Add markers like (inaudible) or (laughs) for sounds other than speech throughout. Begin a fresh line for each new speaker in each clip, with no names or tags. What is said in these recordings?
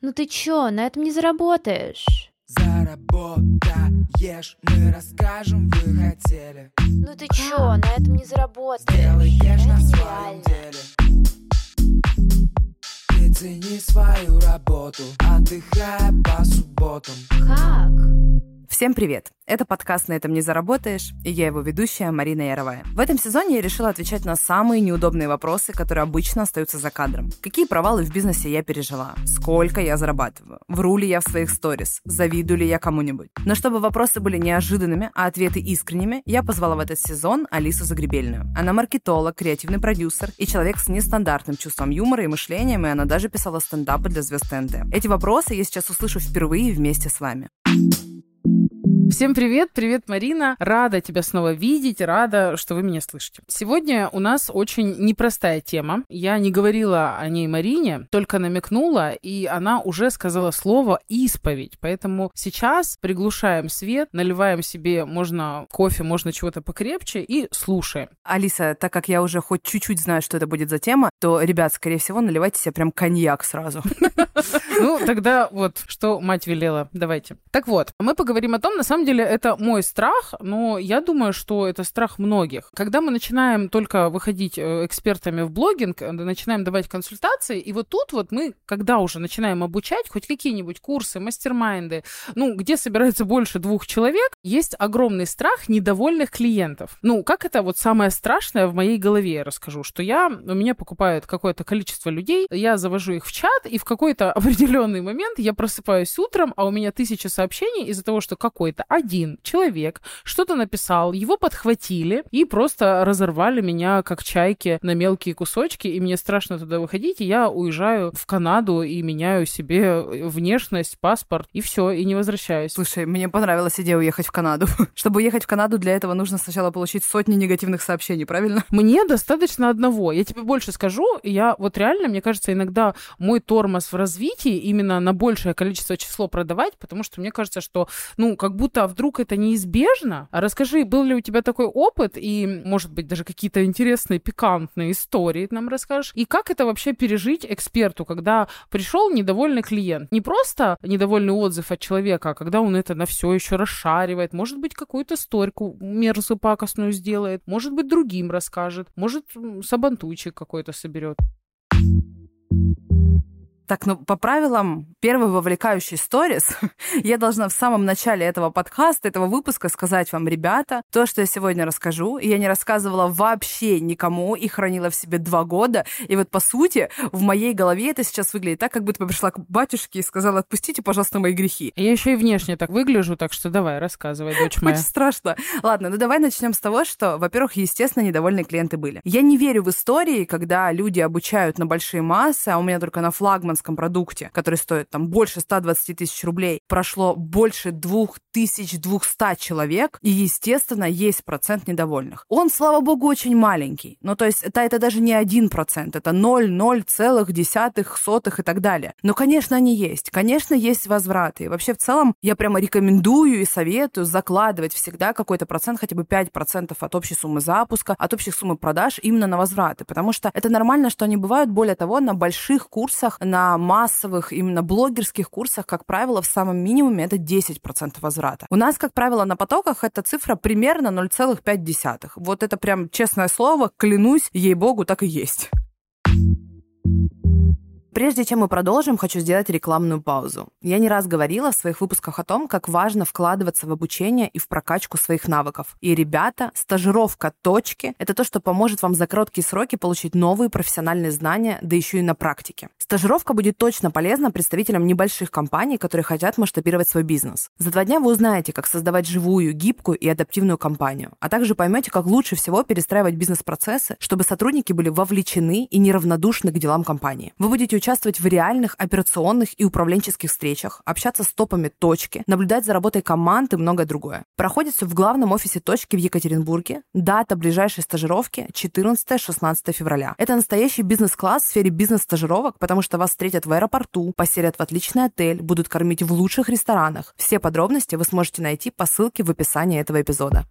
Ну ты чё, на этом не заработаешь?
Заработаешь, мы расскажем, вы хотели
Ну ты чё, на этом не заработаешь?
Сделаешь на своем деле Ты цени свою работу, отдыхая по субботам
Как?
Всем привет! Это подкаст «На этом не заработаешь» и я его ведущая Марина Яровая. В этом сезоне я решила отвечать на самые неудобные вопросы, которые обычно остаются за кадром. Какие провалы в бизнесе я пережила? Сколько я зарабатываю? Вру ли я в своих сторис? Завидую ли я кому-нибудь? Но чтобы вопросы были неожиданными, а ответы искренними, я позвала в этот сезон Алису Загребельную. Она маркетолог, креативный продюсер и человек с нестандартным чувством юмора и мышлением, и она даже писала стендапы для звезд ТНТ. Эти вопросы я сейчас услышу впервые вместе с вами.
Всем привет, привет, Марина. Рада тебя снова видеть, рада, что вы меня слышите. Сегодня у нас очень непростая тема. Я не говорила о ней Марине, только намекнула, и она уже сказала слово «исповедь». Поэтому сейчас приглушаем свет, наливаем себе, можно кофе, можно чего-то покрепче и слушаем.
Алиса, так как я уже хоть чуть-чуть знаю, что это будет за тема, то, ребят, скорее всего, наливайте себе прям коньяк сразу. (laughs)
Ну, тогда вот, что мать велела. Давайте. Так вот, мы поговорим о том, на самом деле, это мой страх, но я думаю, что это страх многих. Когда мы начинаем только выходить э, экспертами в блогинг, э, начинаем давать консультации, и вот тут вот мы, когда уже начинаем обучать хоть какие-нибудь курсы, мастер-майнды, ну, где собирается больше двух человек, есть огромный страх недовольных клиентов. Ну, как это вот самое страшное в моей голове, я расскажу, что я, у меня покупает какое-то количество людей, я завожу их в чат, и в какой-то (laughs) определенный момент я просыпаюсь утром, а у меня тысяча сообщений из-за того, что какой-то один человек что-то написал, его подхватили и просто разорвали меня как чайки на мелкие кусочки, и мне страшно туда выходить, и я уезжаю в Канаду и меняю себе внешность, паспорт, и все, и не возвращаюсь.
Слушай, мне понравилась идея уехать в Канаду. (laughs) Чтобы уехать в Канаду, для этого нужно сначала получить сотни негативных сообщений, правильно?
Мне достаточно одного. Я тебе больше скажу, я вот реально, мне кажется, иногда мой тормоз в развитии именно на большее количество число продавать, потому что мне кажется, что, ну, как будто вдруг это неизбежно. А расскажи, был ли у тебя такой опыт и, может быть, даже какие-то интересные, пикантные истории нам расскажешь? И как это вообще пережить эксперту, когда пришел недовольный клиент? Не просто недовольный отзыв от человека, а когда он это на все еще расшаривает, может быть, какую-то сторьку мерзкую пакостную сделает, может быть, другим расскажет, может, сабантуйчик какой-то соберет.
Так, ну, по правилам первый вовлекающий сторис, (laughs) я должна в самом начале этого подкаста, этого выпуска сказать вам, ребята, то, что я сегодня расскажу, я не рассказывала вообще никому и хранила в себе два года. И вот, по сути, в моей голове это сейчас выглядит так, как будто бы пришла к батюшке и сказала, отпустите, пожалуйста, мои грехи.
Я еще и внешне так выгляжу, так что давай, рассказывай, дочь (laughs) моя.
Очень страшно. Ладно, ну давай начнем с того, что, во-первых, естественно, недовольные клиенты были. Я не верю в истории, когда люди обучают на большие массы, а у меня только на флагманском продукте, который стоит там больше 120 тысяч рублей, прошло больше 2200 человек, и, естественно, есть процент недовольных. Он, слава богу, очень маленький. Ну, то есть это, это даже не один процент, это 0,0 сотых и так далее. Но, конечно, они есть. Конечно, есть возвраты. И вообще, в целом, я прямо рекомендую и советую закладывать всегда какой-то процент, хотя бы 5% от общей суммы запуска, от общей суммы продаж именно на возвраты. Потому что это нормально, что они бывают, более того, на больших курсах, на массовых, именно блогерских курсах, как правило, в самом минимуме это 10% возврата. У нас, как правило, на потоках эта цифра примерно 0,5. Вот это прям, честное слово, клянусь, ей-богу, так и есть. Прежде чем мы продолжим, хочу сделать рекламную паузу. Я не раз говорила в своих выпусках о том, как важно вкладываться в обучение и в прокачку своих навыков. И, ребята, стажировка точки – это то, что поможет вам за короткие сроки получить новые профессиональные знания, да еще и на практике. Стажировка будет точно полезна представителям небольших компаний, которые хотят масштабировать свой бизнес. За два дня вы узнаете, как создавать живую, гибкую и адаптивную компанию, а также поймете, как лучше всего перестраивать бизнес-процессы, чтобы сотрудники были вовлечены и неравнодушны к делам компании. Вы будете участвовать в реальных операционных и управленческих встречах, общаться с топами точки, наблюдать за работой команд и многое другое. Проходит все в главном офисе точки в Екатеринбурге. Дата ближайшей стажировки 14-16 февраля. Это настоящий бизнес-класс в сфере бизнес-стажировок, потому что вас встретят в аэропорту, поселят в отличный отель, будут кормить в лучших ресторанах. Все подробности вы сможете найти по ссылке в описании этого эпизода.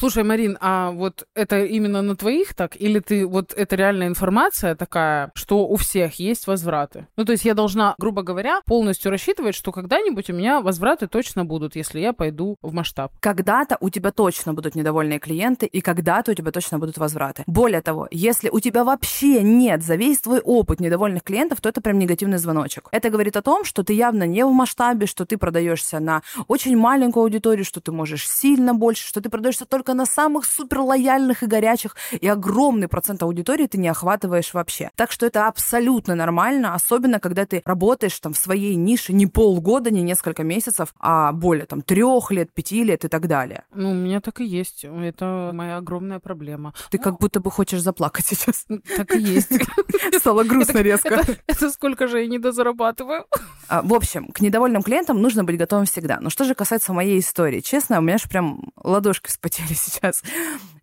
Слушай, Марин, а вот это именно на твоих так? Или ты вот это реальная информация такая, что у всех есть возвраты? Ну, то есть я должна, грубо говоря, полностью рассчитывать, что когда-нибудь у меня возвраты точно будут, если я пойду в масштаб.
Когда-то у тебя точно будут недовольные клиенты, и когда-то у тебя точно будут возвраты. Более того, если у тебя вообще нет за весь твой опыт недовольных клиентов, то это прям негативный звоночек. Это говорит о том, что ты явно не в масштабе, что ты продаешься на очень маленькую аудиторию, что ты можешь сильно больше, что ты продаешься только на самых супер лояльных и горячих, и огромный процент аудитории ты не охватываешь вообще. Так что это абсолютно нормально, особенно когда ты работаешь там в своей нише не полгода, не несколько месяцев, а более там трех лет, пяти лет и так далее.
Ну, у меня так и есть. Это моя огромная проблема.
Ты как будто бы хочешь заплакать сейчас.
Так и есть. (laughs)
Стало грустно резко.
Это, это сколько же я недозарабатываю?
А, В общем, к недовольным клиентам нужно быть готовым всегда. Но что же касается моей истории, честно, у меня же прям ладошки вспотели сейчас.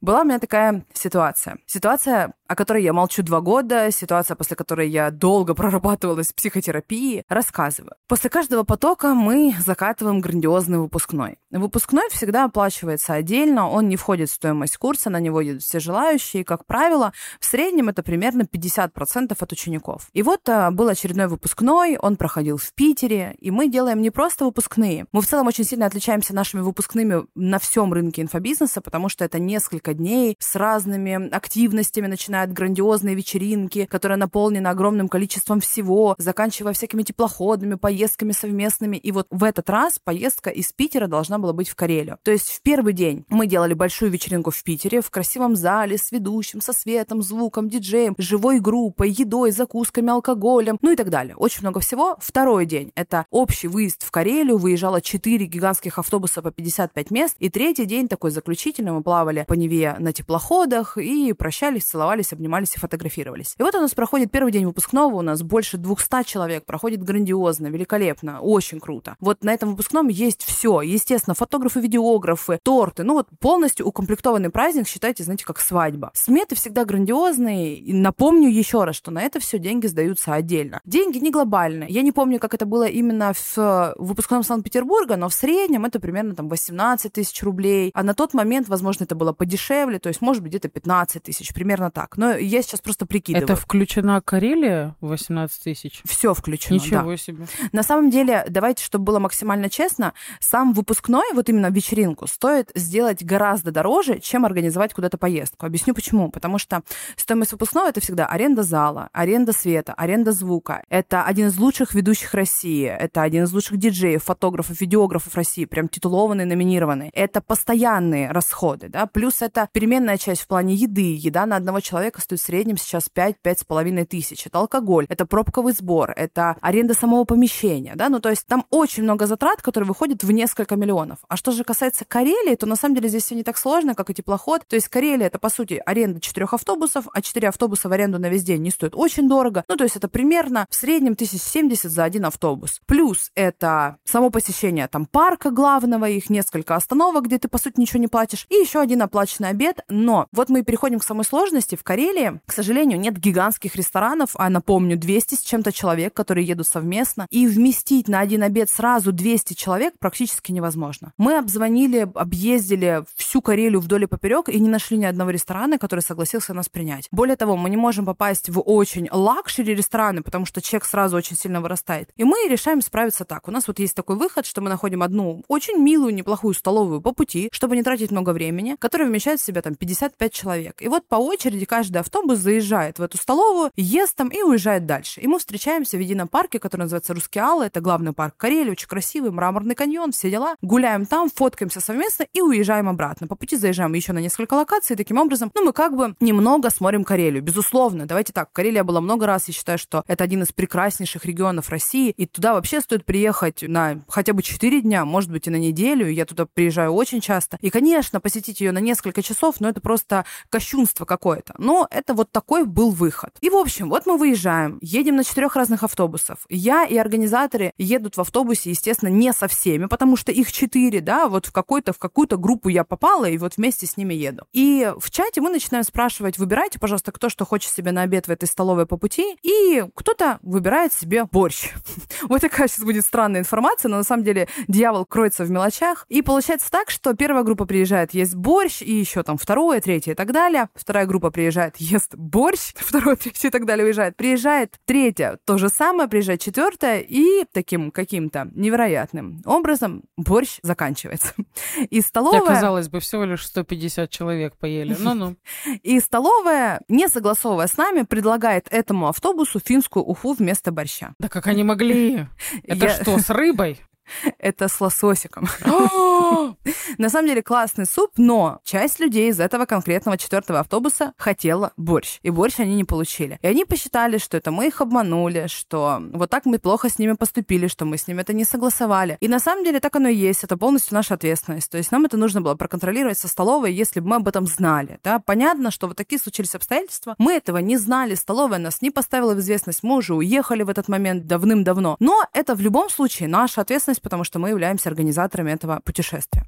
Была у меня такая ситуация. Ситуация, о которой я молчу два года, ситуация, после которой я долго прорабатывалась в психотерапии. Рассказываю. После каждого потока мы закатываем грандиозный выпускной. Выпускной всегда оплачивается отдельно, он не входит в стоимость курса, на него едут все желающие. Как правило, в среднем это примерно 50% от учеников. И вот а, был очередной выпускной, он проходил в Питере, и мы делаем не просто выпускные. Мы в целом очень сильно отличаемся нашими выпускными на всем рынке инфобизнеса, потому что это несколько дней с разными активностями, начиная от грандиозной вечеринки, которая наполнена огромным количеством всего, заканчивая всякими теплоходами, поездками совместными. И вот в этот раз поездка из Питера должна была быть в Карелию. То есть в первый день мы делали большую вечеринку в Питере, в красивом зале, с ведущим, со светом, звуком, диджеем, живой группой, едой, закусками, алкоголем, ну и так далее. Очень много всего. Второй день — это общий выезд в Карелию, выезжало 4 гигантских автобуса по 55 мест, и третий день такой заключительный, мы плавали по Неве на теплоходах и прощались, целовались, обнимались и фотографировались. И вот у нас проходит первый день выпускного, у нас больше 200 человек, проходит грандиозно, великолепно, очень круто. Вот на этом выпускном есть все, естественно, фотографы, видеографы, торты, ну вот полностью укомплектованный праздник, считайте, знаете, как свадьба. Сметы всегда грандиозные, и напомню еще раз, что на это все деньги сдаются отдельно. Деньги не глобальные. Я не помню, как это было именно в выпускном Санкт-Петербурга, но в среднем это примерно там 18 тысяч рублей, а на тот момент, возможно, это было подешевле, то есть, может быть, где-то 15 тысяч, примерно так. Но я сейчас просто прикидываю.
Это включена Карелия 18 тысяч?
Все включено,
Ничего
да.
себе.
На самом деле, давайте, чтобы было максимально честно, сам выпускной, вот именно вечеринку, стоит сделать гораздо дороже, чем организовать куда-то поездку. Объясню почему. Потому что стоимость выпускного — это всегда аренда зала, аренда света, аренда звука. Это один из лучших ведущих России, это один из лучших диджеев, фотографов, видеографов России, прям титулованный, номинированный. Это постоянные расходы, да, плюс это переменная часть в плане еды. Еда на одного человека стоит в среднем сейчас 5-5,5 тысяч. Это алкоголь, это пробковый сбор, это аренда самого помещения, да, ну то есть там очень много затрат, которые выходят в несколько миллионов. А что же касается Карелии, то на самом деле здесь все не так сложно, как и теплоход. То есть Карелия это по сути аренда четырех автобусов, а четыре автобуса в аренду на весь день не стоит очень дорого. Ну то есть это примерно в среднем 1070 за один автобус. Плюс это само посещение там парка главного, их несколько остановок, где ты по сути ничего не платишь, и еще один оплаченный обед. Но вот мы и переходим к самой сложности. В Карелии, к сожалению, нет гигантских ресторанов, а напомню, 200 с чем-то человек, которые едут совместно, и вместить на один обед сразу 200 человек практически невозможно. Мы обзвонили, объездили всю Карелию вдоль и поперек и не нашли ни одного ресторана, который согласился нас принять. Более того, мы не можем попасть в очень luxury рестораны, потому что чек сразу очень сильно вырастает. И мы решаем справиться так. У нас вот есть такой выход, что мы находим одну очень милую, неплохую столовую по пути, чтобы не тратить много времени, которая вмещает в себя там 55 человек. И вот по очереди каждый автобус заезжает в эту столовую, ест там и уезжает дальше. И мы встречаемся в едином парке, который называется Русский Аллы. Это главный парк Карелии, очень красивый, мраморный каньон, все дела. Гуляем там, фоткаемся совместно и уезжаем обратно. По пути заезжаем еще на несколько локаций. Таким образом, ну, мы как бы немного смотрим Карелию. Безусловно, давайте так, Карелия была много раз, я считаю, что это один из прекраснейших регионов России, и туда вообще стоит приехать на хотя бы 4 дня, может быть, и на неделю. Я туда приезжаю очень часто. И, конечно, посетить ее на несколько часов, но это просто кощунство какое-то. Но это вот такой был выход. И, в общем, вот мы выезжаем, едем на четырех разных автобусов. Я и организаторы едут в автобусе, естественно, не со всеми, потому что их четыре, да, вот в какой-то, в какую-то группу я попала, и вот вместе с ними еду. И в чате мы начинаем спрашивать, выбирайте, пожалуйста, кто что хочет себе на обед в этой столовой по пути, и кто-то выбирает себе борщ. (laughs) Вот такая сейчас будет странная информация, но на самом деле дьявол кроется в мелочах. И получается так, что первая группа приезжает, есть борщ, и еще там второе, третье и так далее. Вторая группа приезжает, ест борщ, (laughs) второе, третье и так далее уезжает. Приезжает третья, то же самое, приезжает четвертая, и таким каким-то невероятным образом борщ заканчивается. (laughs) И столовая...
Хотя, казалось бы, всего лишь 150 человек поели. (laughs) Ну-ну.
И столовая, не согласовывая с нами, предлагает этому автобусу финскую уху вместо борща.
Да как они могли? Это
Я-
что, с рыбой? (laughs)
Это с лососиком. (laughs) На самом деле классный суп, но часть людей из этого конкретного четвертого автобуса хотела борщ. И борщ они не получили. И они посчитали, что это мы их обманули, что вот так мы плохо с ними поступили, что мы с ними это не согласовали. И на самом деле так оно и есть. Это полностью наша ответственность. То есть нам это нужно было проконтролировать со столовой, если бы мы об этом знали. Да? Понятно, что вот такие случились обстоятельства. Мы этого не знали. Столовая нас не поставила в известность. Мы уже уехали в этот момент давным-давно. Но это в любом случае наша ответственность, потому что мы являемся организаторами этого путешествия.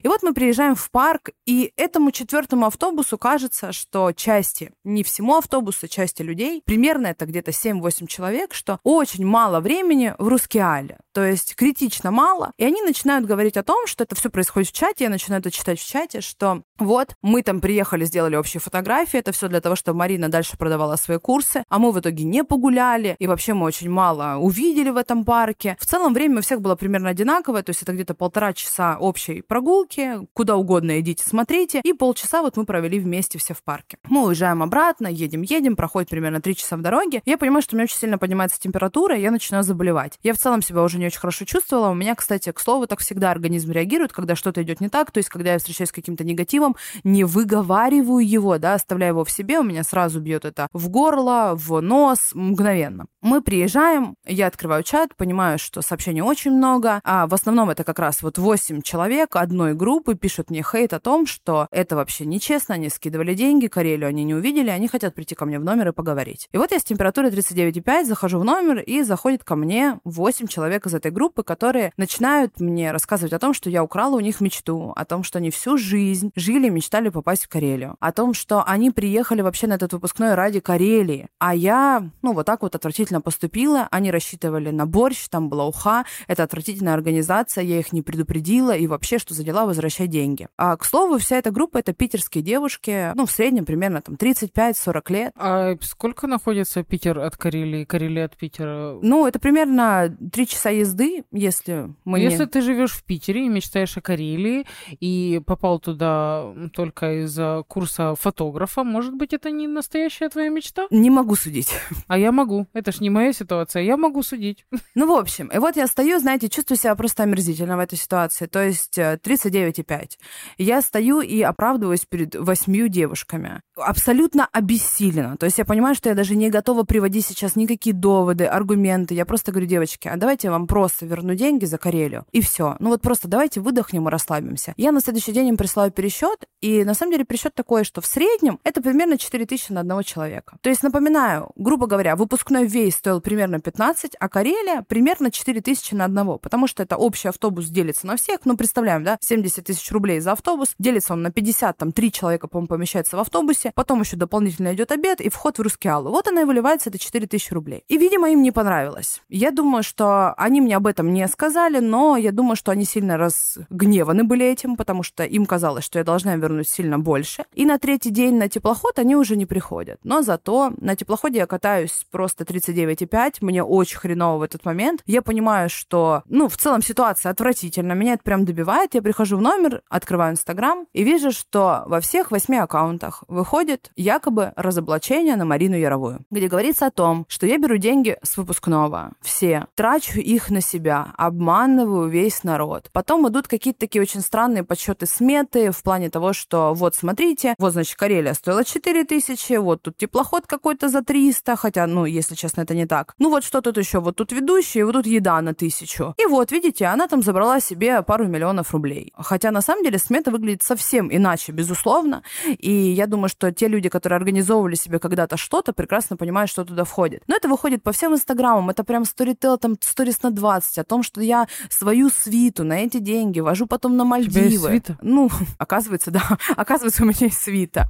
И вот мы приезжаем в парк, и этому четвертому автобусу кажется, что части, не всему автобусу, части людей, примерно это где-то 7-8 человек, что очень мало времени в Рускеале. То есть критично мало. И они начинают говорить о том, что это все происходит в чате. Я начинаю это читать в чате, что вот мы там приехали, сделали общие фотографии. Это все для того, чтобы Марина дальше продавала свои курсы. А мы в итоге не погуляли. И вообще мы очень мало увидели в этом парке. В целом время у всех было примерно одинаковое. То есть это где-то полтора часа общей прогулки. Куда угодно идите, смотрите. И полчаса вот мы провели вместе все в парке. Мы уезжаем обратно, едем, едем. Проходит примерно три часа в дороге. Я понимаю, что у меня очень сильно поднимается температура, и я начинаю заболевать. Я в целом себя уже не очень хорошо чувствовала. У меня, кстати, к слову, так всегда организм реагирует, когда что-то идет не так. То есть, когда я встречаюсь с каким-то негативом, не выговариваю его, да, оставляю его в себе, у меня сразу бьет это в горло, в нос, мгновенно. Мы приезжаем, я открываю чат, понимаю, что сообщений очень много, а в основном это как раз вот 8 человек одной группы пишут мне хейт о том, что это вообще нечестно, они скидывали деньги, Карелию они не увидели, они хотят прийти ко мне в номер и поговорить. И вот я с температурой 39,5 захожу в номер, и заходит ко мне 8 человек из этой группы, которые начинают мне рассказывать о том, что я украла у них мечту, о том, что они всю жизнь жили и мечтали попасть в Карелию, о том, что они приехали вообще на этот выпускной ради Карелии, а я, ну, вот так вот отвратительно поступила, они рассчитывали на борщ, там была уха, это отвратительная организация, я их не предупредила, и вообще, что за дела, возвращать деньги. А, к слову, вся эта группа — это питерские девушки, ну, в среднем примерно там 35-40 лет,
А сколько находится Питер от Карелии, Карелия от Питера?
Ну, это примерно три часа езды, если мы
Если ты живешь в Питере и мечтаешь о Карелии, и попал туда только из-за курса фотографа, может быть, это не настоящая твоя мечта?
Не могу судить.
А я могу. Это ж не моя ситуация. Я могу судить.
Ну, в общем, и вот я стою, знаете, чувствую себя просто омерзительно в этой ситуации. То есть э, 39,5. Я стою и оправдываюсь перед восьмью девушками. Абсолютно обессиленно. То есть я понимаю, что я даже не готова приводить сейчас никакие доводы, аргументы. Я просто говорю, девочки, а давайте я вам просто верну деньги за Карелию. И все. Ну вот просто давайте выдохнем и расслабимся. Я на следующий день им присылаю пересчет, и на самом деле пересчет такой, что в среднем это примерно 4 тысячи на одного человека. То есть, напоминаю, грубо говоря, выпускной вейс стоил примерно 15, а Карелия примерно 4 тысячи на одного, потому что это общий автобус делится на всех. Ну, представляем, да, 70 тысяч рублей за автобус, делится он на 50, там 3 человека, по-моему, помещается в автобусе, потом еще дополнительно идет обед и вход в русский аллу. Вот она и выливается, это 4 тысячи рублей. И, видимо, им не понравилось. Я думаю, что они мне об этом не сказали, но я думаю, что они сильно разгневаны были этим, потому что им казалось, что я должна вернуть сильно больше. И на третий день на теплоход они уже не приходят. Но зато на теплоходе я катаюсь просто 39,5, мне очень хреново в этот момент. Я понимаю, что, ну, в целом ситуация отвратительна, меня это прям добивает. Я прихожу в номер, открываю Инстаграм и вижу, что во всех восьми аккаунтах выходит якобы разоблачение на Марину Яровую, где говорится о том, что я беру деньги с выпускного, все, трачу их их на себя, обманываю весь народ. Потом идут какие-то такие очень странные подсчеты сметы в плане того, что вот смотрите, вот, значит, Карелия стоила 4 тысячи, вот тут теплоход какой-то за 300, хотя, ну, если честно, это не так. Ну вот что тут еще, вот тут ведущий, вот тут еда на тысячу. И вот, видите, она там забрала себе пару миллионов рублей. Хотя, на самом деле, смета выглядит совсем иначе, безусловно. И я думаю, что те люди, которые организовывали себе когда-то что-то, прекрасно понимают, что туда входит. Но это выходит по всем инстаграмам, это прям сторител, там, сторис на 20, о том, что я свою свиту на эти деньги вожу потом на Мальдивы.
есть свита?
Ну, (laughs) оказывается, да. (laughs) Оказывается, у меня есть свита.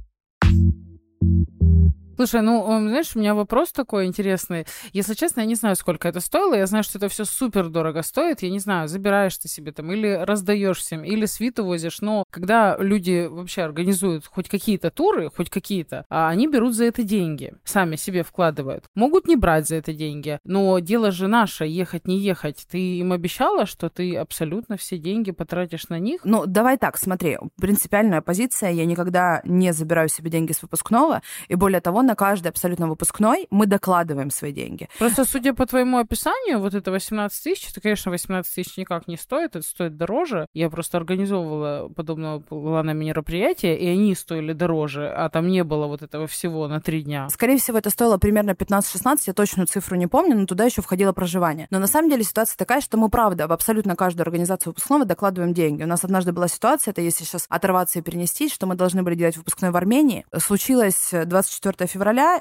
Слушай, ну, знаешь, у меня вопрос такой интересный. Если честно, я не знаю, сколько это стоило. Я знаю, что это все супер дорого стоит. Я не знаю, забираешь ты себе там или раздаешь всем, или свиту возишь. Но когда люди вообще организуют хоть какие-то туры, хоть какие-то, а они берут за это деньги, сами себе вкладывают. Могут не брать за это деньги, но дело же наше, ехать, не ехать. Ты им обещала, что ты абсолютно все деньги потратишь на них?
Ну, давай так, смотри, принципиальная позиция, я никогда не забираю себе деньги с выпускного, и более того, на каждый абсолютно выпускной мы докладываем свои деньги.
Просто, судя по твоему описанию, вот это 18 тысяч, это, конечно, 18 тысяч никак не стоит, это стоит дороже. Я просто организовывала подобного плана мероприятия, и они стоили дороже, а там не было вот этого всего на три дня.
Скорее всего, это стоило примерно 15-16, я точную цифру не помню, но туда еще входило проживание. Но на самом деле ситуация такая, что мы, правда, в абсолютно каждую организацию выпускного докладываем деньги. У нас однажды была ситуация, это если сейчас оторваться и перенести, что мы должны были делать выпускной в Армении. Случилось 24 февраля,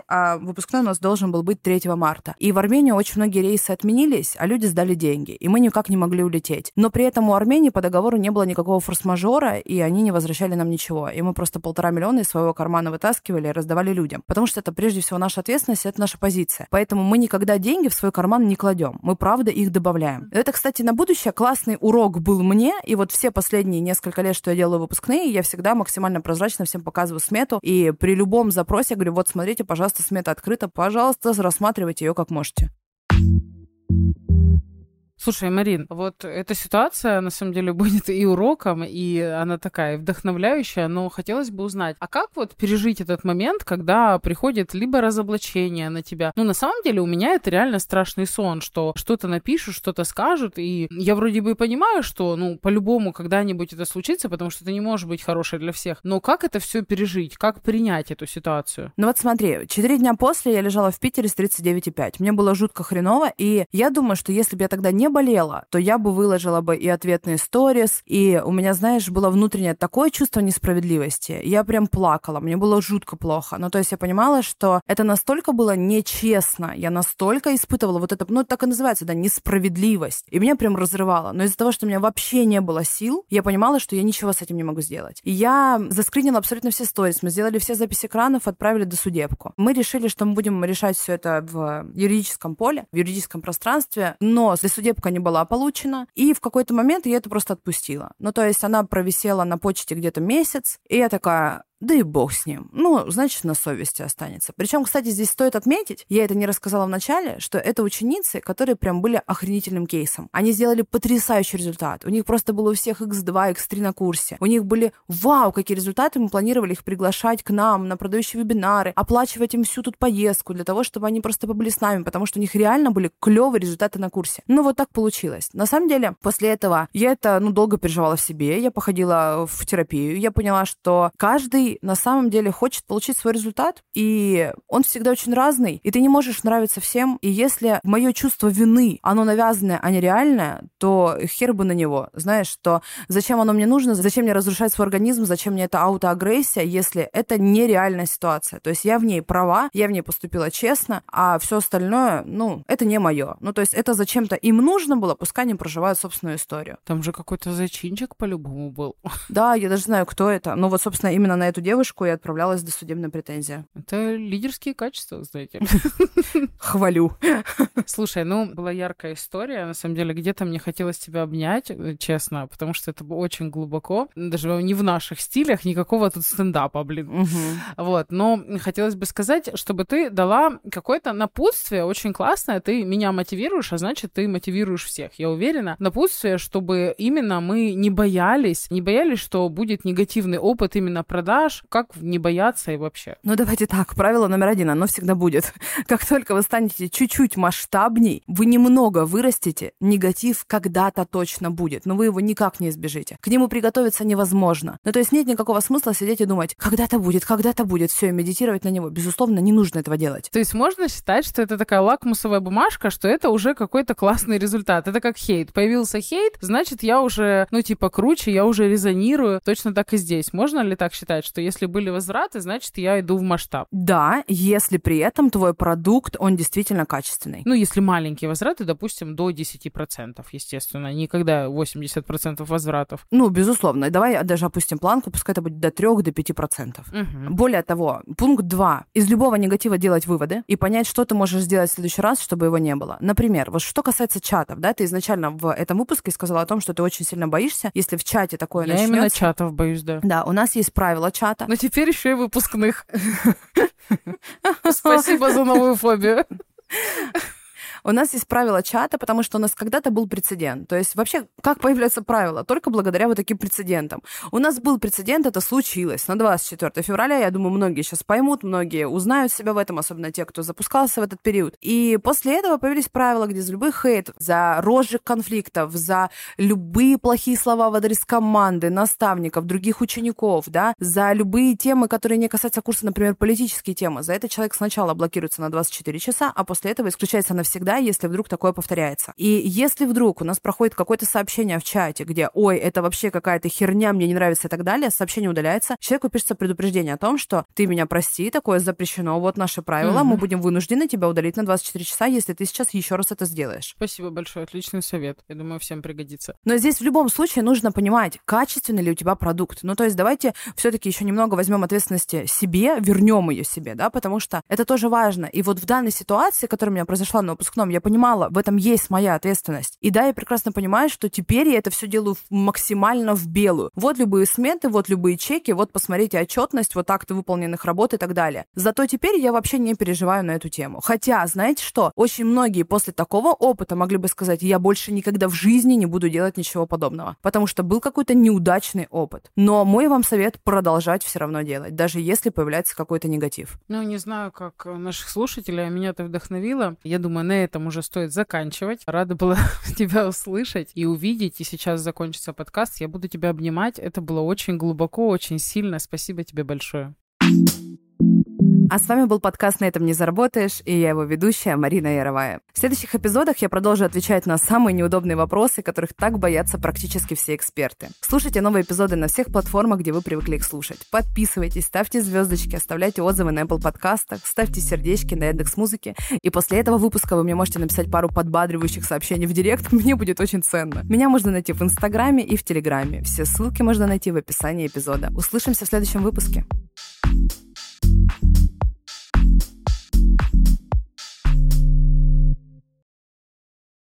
а выпускной у нас должен был быть 3 марта. И в Армению очень многие рейсы отменились, а люди сдали деньги, и мы никак не могли улететь. Но при этом у Армении по договору не было никакого форс-мажора, и они не возвращали нам ничего. И мы просто полтора миллиона из своего кармана вытаскивали и раздавали людям. Потому что это прежде всего наша ответственность, это наша позиция. Поэтому мы никогда деньги в свой карман не кладем. Мы, правда, их добавляем. Это, кстати, на будущее классный урок был мне, и вот все последние несколько лет, что я делаю выпускные, я всегда максимально прозрачно всем показываю смету, и при любом запросе я говорю, вот смотрите, пожалуйста, смета открыта, пожалуйста, рассматривайте ее как можете.
Слушай, Марин, вот эта ситуация, на самом деле, (laughs) будет и уроком, и она такая вдохновляющая, но хотелось бы узнать, а как вот пережить этот момент, когда приходит либо разоблачение на тебя? Ну, на самом деле, у меня это реально страшный сон, что что-то напишут, что-то скажут, и я вроде бы понимаю, что, ну, по-любому когда-нибудь это случится, потому что это не может быть хорошее для всех. Но как это все пережить? Как принять эту ситуацию?
Ну вот смотри, четыре дня после я лежала в Питере с 39,5. Мне было жутко хреново, и я думаю, что если бы я тогда не болела, то я бы выложила бы и ответные сторис, и у меня, знаешь, было внутреннее такое чувство несправедливости. Я прям плакала, мне было жутко плохо. Ну, то есть я понимала, что это настолько было нечестно, я настолько испытывала вот это, ну, так и называется, да, несправедливость. И меня прям разрывало. Но из-за того, что у меня вообще не было сил, я понимала, что я ничего с этим не могу сделать. И я заскринила абсолютно все сторис, мы сделали все записи экранов, отправили до судебку. Мы решили, что мы будем решать все это в юридическом поле, в юридическом пространстве, но судебка не была получена, и в какой-то момент я это просто отпустила. Ну, то есть она провисела на почте где-то месяц, и я такая, да и бог с ним. Ну, значит, на совести останется. Причем, кстати, здесь стоит отметить, я это не рассказала в начале, что это ученицы, которые прям были охренительным кейсом. Они сделали потрясающий результат. У них просто было у всех X2, X3 на курсе. У них были, вау, какие результаты. Мы планировали их приглашать к нам на продающие вебинары, оплачивать им всю тут поездку для того, чтобы они просто побыли с нами, потому что у них реально были клевые результаты на курсе. Ну, вот так получилось. На самом деле, после этого я это, ну, долго переживала в себе. Я походила в терапию. Я поняла, что каждый на самом деле хочет получить свой результат, и он всегда очень разный, и ты не можешь нравиться всем. И если мое чувство вины, оно навязанное, а не реальное, то хер бы на него. Знаешь, что зачем оно мне нужно, зачем мне разрушать свой организм, зачем мне эта аутоагрессия, если это нереальная ситуация. То есть я в ней права, я в ней поступила честно, а все остальное, ну, это не мое. Ну, то есть это зачем-то им нужно было, пускай они проживают собственную историю.
Там же какой-то зачинчик по-любому был.
Да, я даже знаю, кто это. Но вот, собственно, именно на эту девушку и отправлялась до судебной претензия.
Это лидерские качества, знаете. (laughs)
Хвалю.
Слушай, ну, была яркая история. На самом деле, где-то мне хотелось тебя обнять, э, честно, потому что это очень глубоко. Даже не в наших стилях, никакого тут стендапа, блин. Вот, но хотелось бы сказать, чтобы ты дала какое-то напутствие очень классное. Ты меня мотивируешь, а значит, ты мотивируешь всех. Я уверена. Напутствие, чтобы именно мы не боялись, не боялись, что будет негативный опыт именно продаж, продаж, как не бояться и вообще.
Ну, давайте так, правило номер один, оно всегда будет. (laughs) Как только вы станете чуть-чуть масштабней, вы немного вырастете, негатив когда-то точно будет, но вы его никак не избежите. К нему приготовиться невозможно. Ну, то есть нет никакого смысла сидеть и думать, когда-то будет, когда-то будет, все, и медитировать на него. Безусловно, не нужно этого делать.
То есть можно считать, что это такая лакмусовая бумажка, что это уже какой-то классный результат. Это как хейт. Появился хейт, значит, я уже, ну, типа, круче, я уже резонирую. Точно так и здесь. Можно ли так считать, что если были возвраты, значит, я иду в масштаб?
Да, если при этом твой продукт, он действительно качественный.
Ну, если маленькие возвраты, допустим, до 10%, естественно, никогда 80% возвратов.
Ну, безусловно. Давай даже опустим планку, пускай это будет до 3 до 5%.
Мгм.
Более того, пункт 2. Из любого негатива делать выводы и понять, что ты можешь сделать в следующий раз, чтобы его не было. Например, вот что касается чатов, да, ты изначально в этом выпуске сказала о том, что ты очень сильно боишься, если в чате такое
Я
начнется.
именно чатов боюсь, да.
Да, у нас есть правила чата.
Но теперь еще и выпускных. (laughs) Спасибо за новую фобию. (laughs)
У нас есть правила чата, потому что у нас когда-то был прецедент. То есть вообще, как появляются правила? Только благодаря вот таким прецедентам. У нас был прецедент, это случилось на 24 февраля. Я думаю, многие сейчас поймут, многие узнают себя в этом, особенно те, кто запускался в этот период. И после этого появились правила, где за любой хейт, за розжиг конфликтов, за любые плохие слова в адрес команды, наставников, других учеников, да, за любые темы, которые не касаются курса, например, политические темы. За это человек сначала блокируется на 24 часа, а после этого исключается навсегда, если вдруг такое повторяется. И если вдруг у нас проходит какое-то сообщение в чате, где «Ой, это вообще какая-то херня, мне не нравится» и так далее, сообщение удаляется, человеку пишется предупреждение о том, что «Ты меня прости, такое запрещено, вот наши правила, мы
Мгм.
будем вынуждены тебя удалить на 24 часа, если ты сейчас еще раз это сделаешь».
Спасибо большое, отличный совет. Я думаю, всем пригодится.
Но здесь в любом случае нужно понимать, качественный ли у тебя продукт. Ну, то есть давайте все-таки еще немного возьмем ответственности себе, вернем ее себе, да, потому что это тоже важно. И вот в данной ситуации, которая у меня произошла на выпускном, я понимала, в этом есть моя ответственность. И да, я прекрасно понимаю, что теперь я это все делаю максимально в белую. Вот любые сметы, вот любые чеки, вот посмотрите отчетность, вот акты выполненных работ и так далее. Зато теперь я вообще не переживаю на эту тему. Хотя, знаете что, очень многие после такого опыта могли бы сказать, я больше никогда в жизни не буду делать ничего подобного, потому что был какой-то неудачный опыт. Но мой вам совет продолжать все равно делать, даже если появляется какой-то негатив.
Ну, не знаю, как э, наших слушателей, а меня это вдохновило. Я думаю, на этом уже стоит заканчивать. Рада была (laughs) тебя услышать и увидеть. И сейчас закончится подкаст. Я буду тебя обнимать. Это было очень глубоко, очень сильно. Спасибо тебе большое.
А с вами был подкаст «На этом не заработаешь» и я его ведущая Марина Яровая. В следующих эпизодах я продолжу отвечать на самые неудобные вопросы, которых так боятся практически все эксперты. Слушайте новые эпизоды на всех платформах, где вы привыкли их слушать. Подписывайтесь, ставьте звездочки, оставляйте отзывы на Apple подкастах, ставьте сердечки на Яндекс Музыке. И после этого выпуска вы мне можете написать пару подбадривающих сообщений в директ, (laughs) мне будет очень ценно. Меня можно найти в Инстаграме и в Телеграме. Все ссылки можно найти в описании эпизода. Услышимся в следующем выпуске.